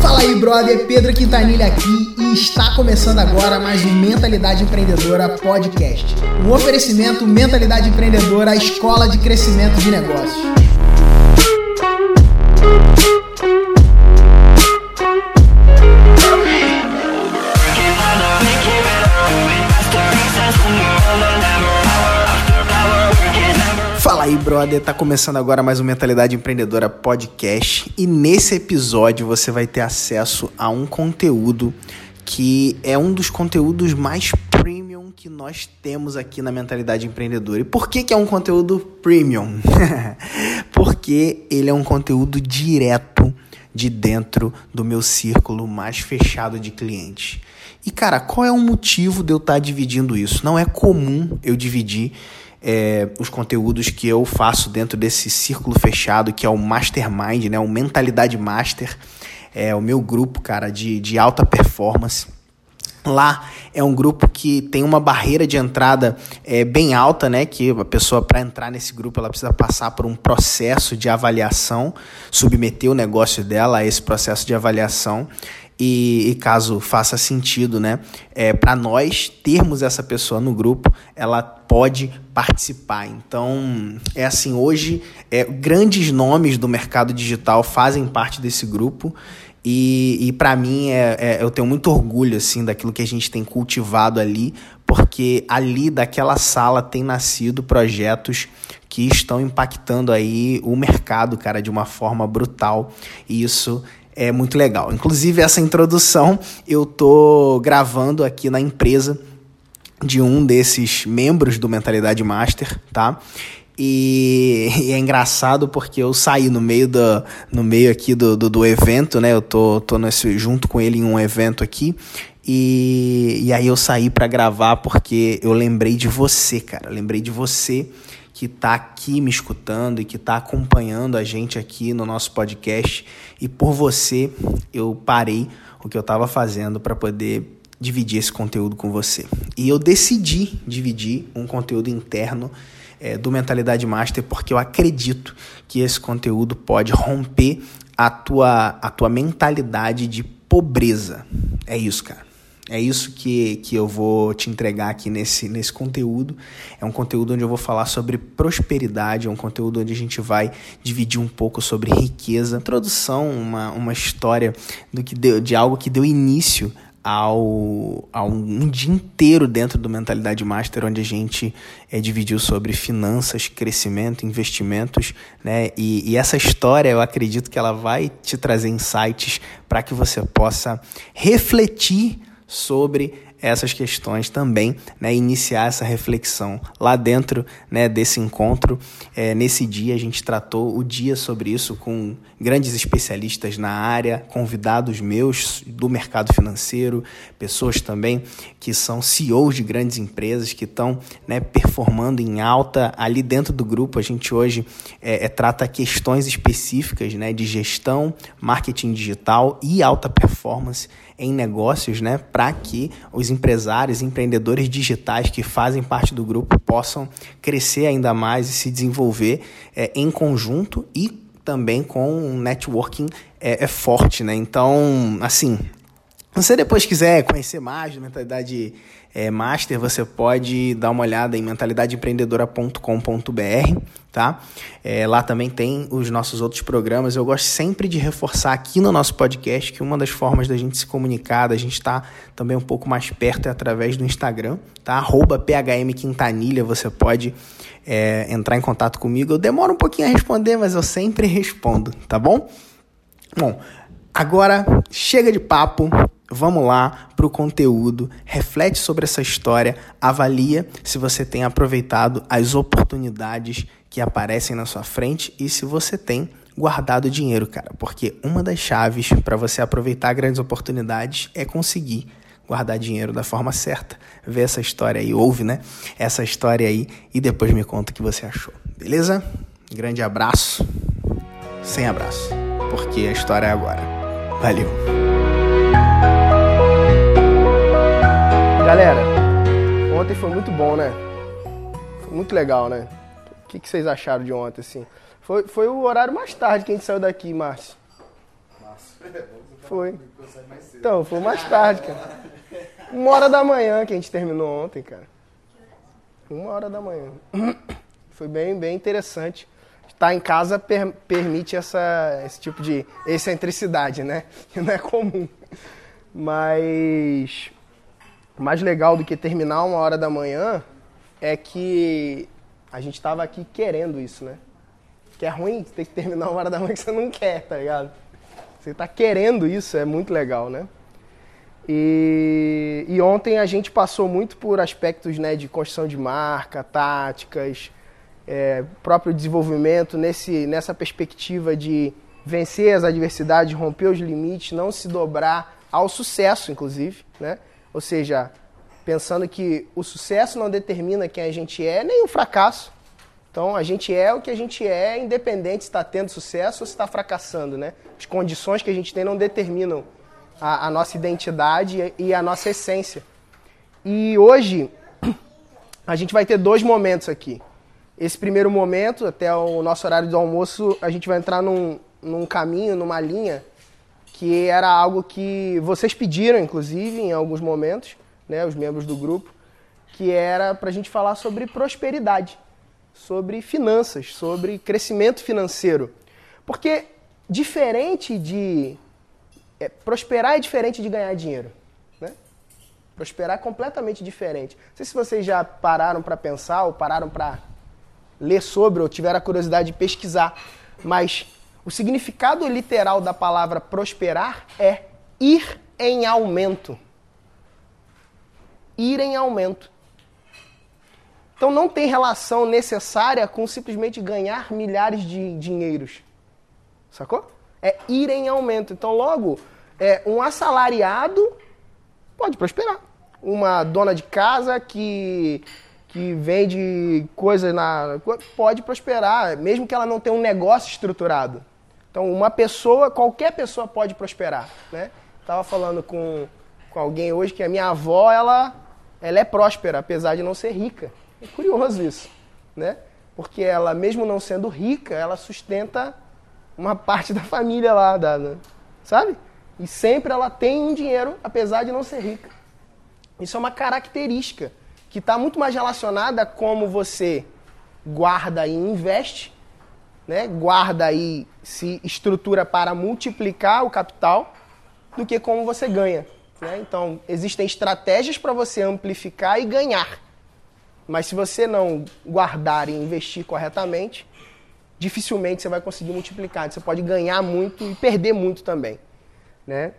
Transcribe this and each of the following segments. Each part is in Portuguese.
Fala aí, brother, Pedro Quintanilha aqui e está começando agora mais um Mentalidade Empreendedora Podcast. Um oferecimento Mentalidade Empreendedora, a escola de crescimento de negócios. Brother. Tá começando agora mais um Mentalidade Empreendedora Podcast e nesse episódio você vai ter acesso a um conteúdo que é um dos conteúdos mais premium que nós temos aqui na Mentalidade Empreendedora. E por que, que é um conteúdo premium? Porque ele é um conteúdo direto de dentro do meu círculo mais fechado de clientes. E cara, qual é o motivo de eu estar dividindo isso? Não é comum eu dividir é, os conteúdos que eu faço dentro desse círculo fechado, que é o Mastermind, né? O Mentalidade Master. É o meu grupo, cara, de, de alta performance. Lá é um grupo que tem uma barreira de entrada é, bem alta, né? Que a pessoa, para entrar nesse grupo, ela precisa passar por um processo de avaliação, submeter o negócio dela a esse processo de avaliação. E, e, caso faça sentido, né, é, para nós termos essa pessoa no grupo, ela pode participar. Então, é assim, hoje, é, grandes nomes do mercado digital fazem parte desse grupo. E, e para mim, é, é, eu tenho muito orgulho assim daquilo que a gente tem cultivado ali, porque ali daquela sala tem nascido projetos que estão impactando aí o mercado, cara, de uma forma brutal. E isso é muito legal. Inclusive, essa introdução eu tô gravando aqui na empresa de um desses membros do Mentalidade Master, tá? E, e, é engraçado porque eu saí no meio do, no meio aqui do, do, do, evento, né? Eu tô, tô nesse, junto com ele em um evento aqui. E, e aí eu saí para gravar porque eu lembrei de você, cara. Lembrei de você que está aqui me escutando e que está acompanhando a gente aqui no nosso podcast. E por você, eu parei o que eu estava fazendo para poder dividir esse conteúdo com você. E eu decidi dividir um conteúdo interno é, do Mentalidade Master porque eu acredito que esse conteúdo pode romper a tua, a tua mentalidade de pobreza. É isso, cara. É isso que, que eu vou te entregar aqui nesse, nesse conteúdo. É um conteúdo onde eu vou falar sobre prosperidade, é um conteúdo onde a gente vai dividir um pouco sobre riqueza. Introdução, uma, uma história do que deu, de algo que deu início ao, ao um dia inteiro dentro do Mentalidade Master, onde a gente é, dividiu sobre finanças, crescimento, investimentos, né? E, e essa história eu acredito que ela vai te trazer insights para que você possa refletir sobre essas questões também, né, iniciar essa reflexão lá dentro né, desse encontro. É, nesse dia a gente tratou o dia sobre isso com grandes especialistas na área, convidados meus do mercado financeiro, pessoas também que são CEOs de grandes empresas que estão né, performando em alta ali dentro do grupo. A gente hoje é, é, trata questões específicas né, de gestão, marketing digital e alta performance em negócios, né, para que os empresários, empreendedores digitais que fazem parte do grupo possam crescer ainda mais e se desenvolver é, em conjunto e também com um networking é, é forte, né? Então, assim, você depois quiser conhecer mais de mentalidade é, master, você pode dar uma olhada em mentalidadeempreendedora.com.br, tá? É, lá também tem os nossos outros programas. Eu gosto sempre de reforçar aqui no nosso podcast que uma das formas da gente se comunicar, da gente estar tá também um pouco mais perto é através do Instagram, tá? Arroba phmquintanilha, você pode é, entrar em contato comigo. Eu demoro um pouquinho a responder, mas eu sempre respondo, tá bom? Bom, agora chega de papo. Vamos lá para o conteúdo, reflete sobre essa história, avalia se você tem aproveitado as oportunidades que aparecem na sua frente e se você tem guardado dinheiro, cara, porque uma das chaves para você aproveitar grandes oportunidades é conseguir guardar dinheiro da forma certa. Vê essa história aí, ouve, né? Essa história aí e depois me conta o que você achou. Beleza? Grande abraço. Sem abraço, porque a história é agora. Valeu. Galera, ontem foi muito bom, né? Muito legal, né? O que, que vocês acharam de ontem, assim? Foi, foi o horário mais tarde que a gente saiu daqui, Márcio. Foi. Então, foi mais tarde, cara. Uma hora da manhã que a gente terminou ontem, cara. Uma hora da manhã. Foi bem, bem interessante. Estar em casa per permite essa, esse tipo de excentricidade, né? Que não é comum. Mas mais legal do que terminar uma hora da manhã é que a gente estava aqui querendo isso, né? Que é ruim ter que terminar uma hora da manhã que você não quer, tá ligado? Você está querendo isso, é muito legal, né? E, e, ontem a gente passou muito por aspectos né, de construção de marca, táticas, é, próprio desenvolvimento nesse, nessa perspectiva de vencer as adversidades, romper os limites, não se dobrar ao sucesso, inclusive, né? Ou seja, pensando que o sucesso não determina quem a gente é, nem o fracasso. Então, a gente é o que a gente é, independente se está tendo sucesso ou se está fracassando, né? As condições que a gente tem não determinam a, a nossa identidade e a nossa essência. E hoje, a gente vai ter dois momentos aqui. Esse primeiro momento, até o nosso horário do almoço, a gente vai entrar num, num caminho, numa linha, que era algo que vocês pediram, inclusive, em alguns momentos, né, os membros do grupo, que era para a gente falar sobre prosperidade sobre finanças, sobre crescimento financeiro. Porque diferente de. É, prosperar é diferente de ganhar dinheiro. Né? Prosperar é completamente diferente. Não sei se vocês já pararam para pensar ou pararam para ler sobre ou tiveram a curiosidade de pesquisar, mas o significado literal da palavra prosperar é ir em aumento. Ir em aumento. Então não tem relação necessária com simplesmente ganhar milhares de dinheiros. Sacou? É ir em aumento. Então, logo, é, um assalariado pode prosperar. Uma dona de casa que, que vende coisas na. pode prosperar, mesmo que ela não tenha um negócio estruturado. Então, uma pessoa, qualquer pessoa pode prosperar. Né? Estava falando com, com alguém hoje que a minha avó, ela, ela é próspera, apesar de não ser rica. É curioso isso, né? Porque ela, mesmo não sendo rica, ela sustenta uma parte da família lá, da, sabe? E sempre ela tem um dinheiro, apesar de não ser rica. Isso é uma característica que está muito mais relacionada a como você guarda e investe, né? guarda e se estrutura para multiplicar o capital, do que como você ganha. Né? Então, existem estratégias para você amplificar e ganhar. Mas se você não guardar e investir corretamente, dificilmente você vai conseguir multiplicar. Você pode ganhar muito e perder muito também. Né?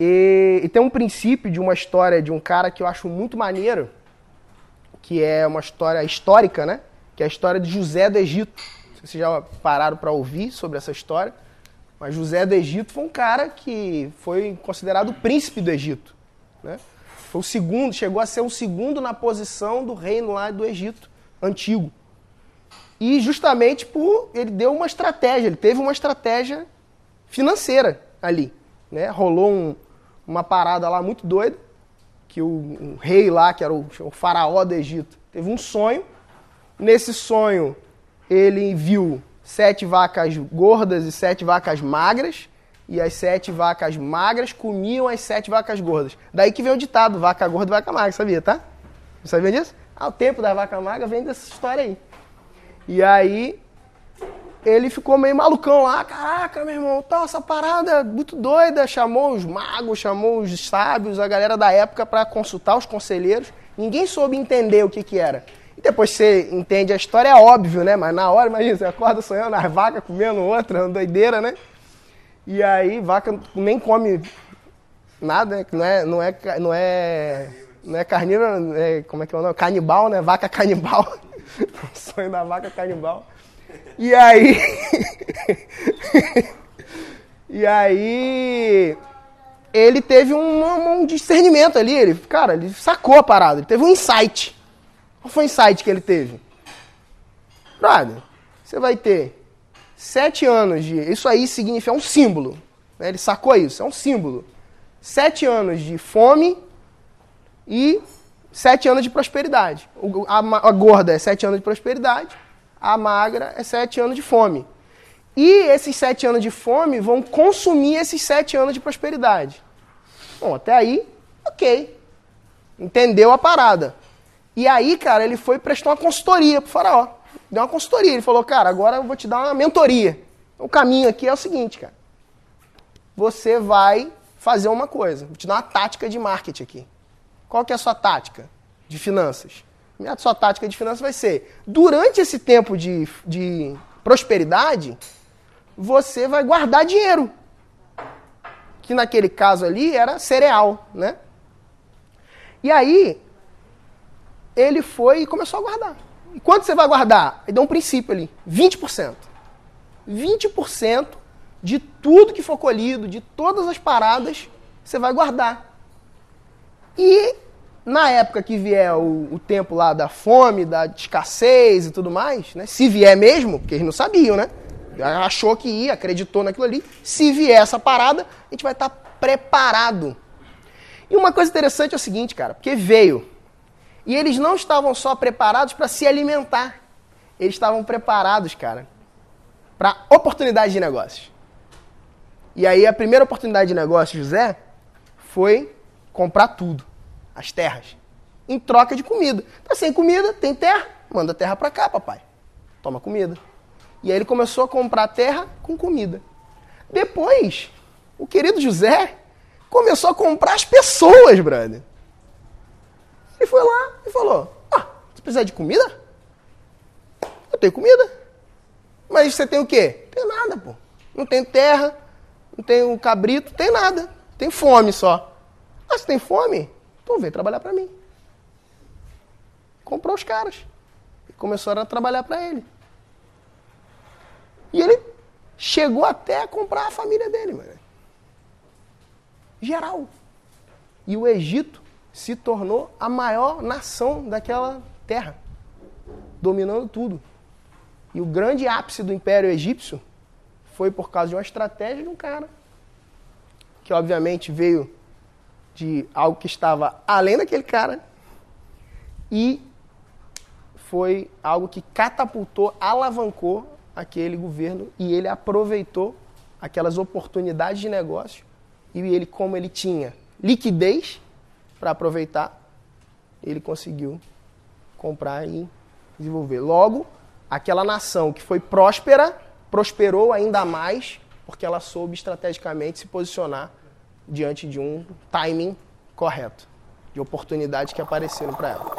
E, e, tem um princípio de uma história de um cara que eu acho muito maneiro, que é uma história histórica, né? Que é a história de José do Egito. Vocês já pararam para ouvir sobre essa história. Mas José do Egito foi um cara que foi considerado o príncipe do Egito. Né? Foi o segundo, chegou a ser o segundo na posição do reino lá do Egito antigo. E justamente por ele deu uma estratégia, ele teve uma estratégia financeira ali, né? Rolou um, uma parada lá muito doida, que o, o rei lá, que era o, o faraó do Egito, teve um sonho. Nesse sonho, ele viu sete vacas gordas e sete vacas magras e as sete vacas magras comiam as sete vacas gordas. Daí que vem o ditado, vaca gorda vaca magra, sabia, tá? Não sabia disso? Ah, o tempo da vaca magra vem dessa história aí. E aí ele ficou meio malucão lá, caraca, meu irmão, tá essa parada muito doida, chamou os magos, chamou os sábios, a galera da época para consultar os conselheiros. Ninguém soube entender o que que era. Depois você entende a história, é óbvio, né? Mas na hora, imagina, você acorda sonhando as vacas comendo outra, uma doideira, né? E aí vaca nem come nada, né? Não é, não é, não é, não é carnívoro, é, como é que é o nome? Canibal, né? Vaca canibal. o sonho da vaca canibal. E aí. e aí. Ele teve um, um, discernimento ali. Ele, cara, ele sacou a parada. Ele teve um insight. Qual foi o insight que ele teve? Brother, você vai ter Sete anos de. Isso aí significa é um símbolo. Né? Ele sacou isso, é um símbolo. Sete anos de fome e sete anos de prosperidade. A, ma- a gorda é sete anos de prosperidade, a magra é sete anos de fome. E esses sete anos de fome vão consumir esses sete anos de prosperidade. Bom, até aí, ok. Entendeu a parada. E aí, cara, ele foi prestou uma consultoria pro faraó. Deu uma consultoria. Ele falou, cara, agora eu vou te dar uma mentoria. O caminho aqui é o seguinte, cara. Você vai fazer uma coisa. Vou te dar uma tática de marketing aqui. Qual que é a sua tática de finanças? A sua tática de finanças vai ser, durante esse tempo de, de prosperidade, você vai guardar dinheiro. Que naquele caso ali era cereal, né? E aí, ele foi e começou a guardar. E quanto você vai guardar? Ele deu um princípio ali, 20%. 20% de tudo que for colhido, de todas as paradas, você vai guardar. E na época que vier o, o tempo lá da fome, da escassez e tudo mais, né? Se vier mesmo, porque eles não sabiam, né? Achou que ia, acreditou naquilo ali. Se vier essa parada, a gente vai estar preparado. E uma coisa interessante é o seguinte, cara, porque veio. E eles não estavam só preparados para se alimentar. Eles estavam preparados, cara, para oportunidade de negócios. E aí a primeira oportunidade de negócio, José, foi comprar tudo, as terras, em troca de comida. Tá sem comida, tem terra, manda terra para cá, papai. Toma comida. E aí ele começou a comprar terra com comida. Depois, o querido José começou a comprar as pessoas, brother. Ele foi lá e falou: Ah, você precisa de comida? Eu tenho comida. Mas você tem o quê? Tem nada, pô. Não tem terra, não tem um cabrito, tem nada. Tem fome só. Ah, você tem fome? Então vem trabalhar para mim. Comprou os caras. E começaram a trabalhar para ele. E ele chegou até a comprar a família dele, mano. Geral. E o Egito se tornou a maior nação daquela terra, dominando tudo. E o grande ápice do Império Egípcio foi por causa de uma estratégia de um cara, que obviamente veio de algo que estava além daquele cara, e foi algo que catapultou, alavancou aquele governo e ele aproveitou aquelas oportunidades de negócio e ele como ele tinha liquidez para aproveitar, ele conseguiu comprar e desenvolver. Logo, aquela nação que foi próspera, prosperou ainda mais porque ela soube estrategicamente se posicionar diante de um timing correto, de oportunidades que apareceram para ela.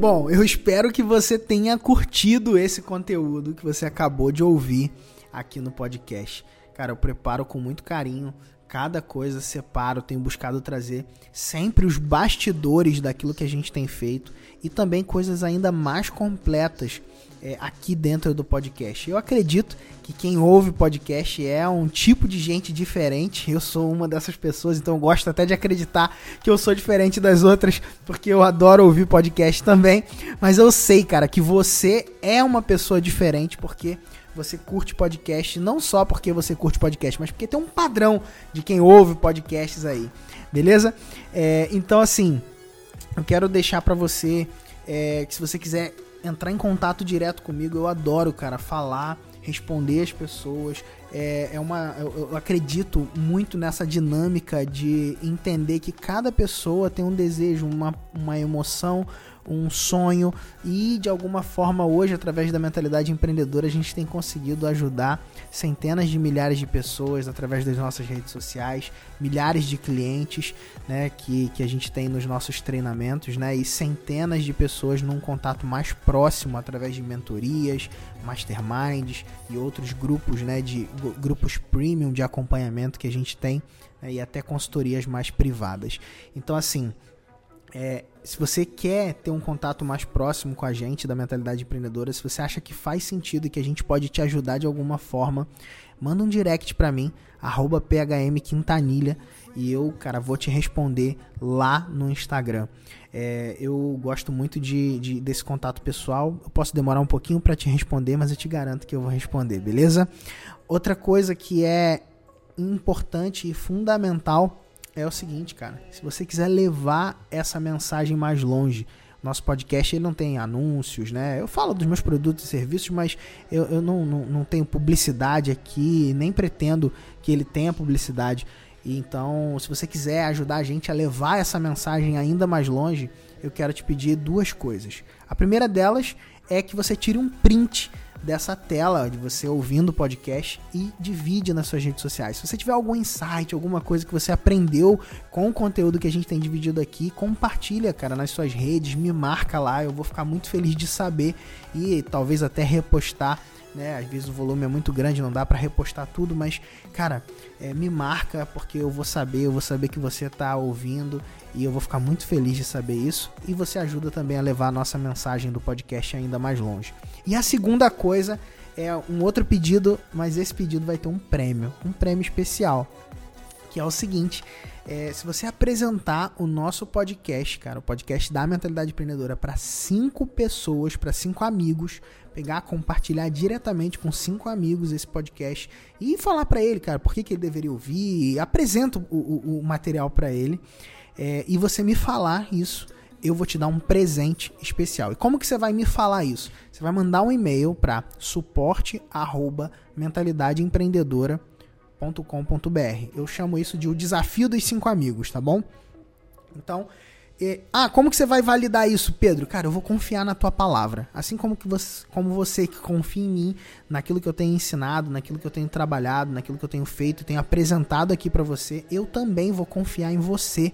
Bom, eu espero que você tenha curtido esse conteúdo que você acabou de ouvir aqui no podcast. Cara, eu preparo com muito carinho cada coisa, separo, tenho buscado trazer sempre os bastidores daquilo que a gente tem feito e também coisas ainda mais completas é, aqui dentro do podcast. Eu acredito que quem ouve podcast é um tipo de gente diferente. Eu sou uma dessas pessoas, então eu gosto até de acreditar que eu sou diferente das outras, porque eu adoro ouvir podcast também. Mas eu sei, cara, que você é uma pessoa diferente, porque você curte podcast, não só porque você curte podcast, mas porque tem um padrão de quem ouve podcasts aí, beleza? É, então, assim, eu quero deixar para você é, que se você quiser entrar em contato direto comigo, eu adoro, cara, falar, responder as pessoas. É, é uma, eu, eu acredito muito nessa dinâmica de entender que cada pessoa tem um desejo, uma, uma emoção, um sonho e de alguma forma hoje através da mentalidade empreendedora a gente tem conseguido ajudar centenas de milhares de pessoas através das nossas redes sociais, milhares de clientes, né, que, que a gente tem nos nossos treinamentos, né, e centenas de pessoas num contato mais próximo através de mentorias, masterminds e outros grupos, né, de grupos premium de acompanhamento que a gente tem né, e até consultorias mais privadas. Então assim, é, se você quer ter um contato mais próximo com a gente da mentalidade empreendedora, se você acha que faz sentido e que a gente pode te ajudar de alguma forma, manda um direct para mim, arroba phmquintanilha, e eu, cara, vou te responder lá no Instagram. É, eu gosto muito de, de, desse contato pessoal. Eu posso demorar um pouquinho para te responder, mas eu te garanto que eu vou responder, beleza? Outra coisa que é importante e fundamental é o seguinte, cara. Se você quiser levar essa mensagem mais longe, nosso podcast ele não tem anúncios, né? Eu falo dos meus produtos e serviços, mas eu, eu não, não, não tenho publicidade aqui, nem pretendo que ele tenha publicidade. Então, se você quiser ajudar a gente a levar essa mensagem ainda mais longe, eu quero te pedir duas coisas. A primeira delas é que você tire um print dessa tela de você ouvindo o podcast e divide nas suas redes sociais. Se você tiver algum insight, alguma coisa que você aprendeu com o conteúdo que a gente tem dividido aqui, compartilha, cara, nas suas redes, me marca lá, eu vou ficar muito feliz de saber e talvez até repostar né? Às vezes o volume é muito grande, não dá para repostar tudo, mas cara, é, me marca porque eu vou saber, eu vou saber que você tá ouvindo e eu vou ficar muito feliz de saber isso. E você ajuda também a levar a nossa mensagem do podcast ainda mais longe. E a segunda coisa é um outro pedido, mas esse pedido vai ter um prêmio, um prêmio especial, que é o seguinte: é, se você apresentar o nosso podcast, cara, o podcast da Mentalidade Empreendedora para cinco pessoas, para cinco amigos, pegar, compartilhar diretamente com cinco amigos esse podcast e falar para ele, cara, por que, que ele deveria ouvir, apresenta o, o, o material para ele é, e você me falar isso eu vou te dar um presente especial. E como que você vai me falar isso? Você vai mandar um e-mail para suporte@mentalidadeempreendedora.com.br. Eu chamo isso de o desafio dos cinco amigos, tá bom? Então, e, ah, como que você vai validar isso, Pedro? Cara, eu vou confiar na tua palavra. Assim como, que você, como você que confia em mim, naquilo que eu tenho ensinado, naquilo que eu tenho trabalhado, naquilo que eu tenho feito, tenho apresentado aqui para você, eu também vou confiar em você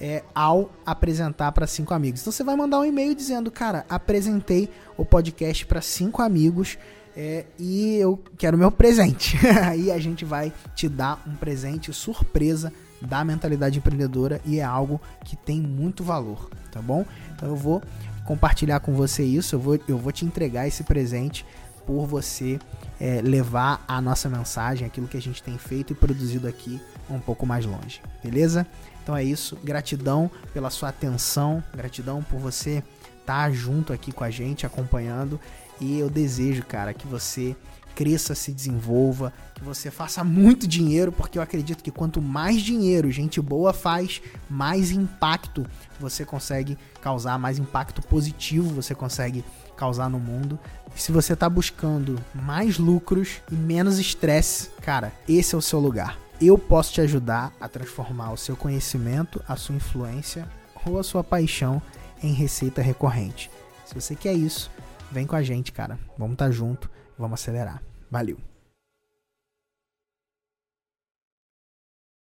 é, ao apresentar para cinco amigos. Então você vai mandar um e-mail dizendo, cara, apresentei o podcast para cinco amigos. É, e eu quero meu presente. Aí a gente vai te dar um presente surpresa da mentalidade empreendedora e é algo que tem muito valor, tá bom? Então eu vou compartilhar com você isso, eu vou, eu vou te entregar esse presente por você é, levar a nossa mensagem, aquilo que a gente tem feito e produzido aqui um pouco mais longe, beleza? Então é isso, gratidão pela sua atenção, gratidão por você estar tá junto aqui com a gente, acompanhando e eu desejo, cara, que você cresça, se desenvolva, que você faça muito dinheiro, porque eu acredito que quanto mais dinheiro gente boa faz, mais impacto você consegue causar, mais impacto positivo você consegue causar no mundo. E se você está buscando mais lucros e menos estresse, cara, esse é o seu lugar. Eu posso te ajudar a transformar o seu conhecimento, a sua influência ou a sua paixão em receita recorrente. Se você quer isso, vem com a gente, cara. Vamos estar tá junto Vamos acelerar. Valeu!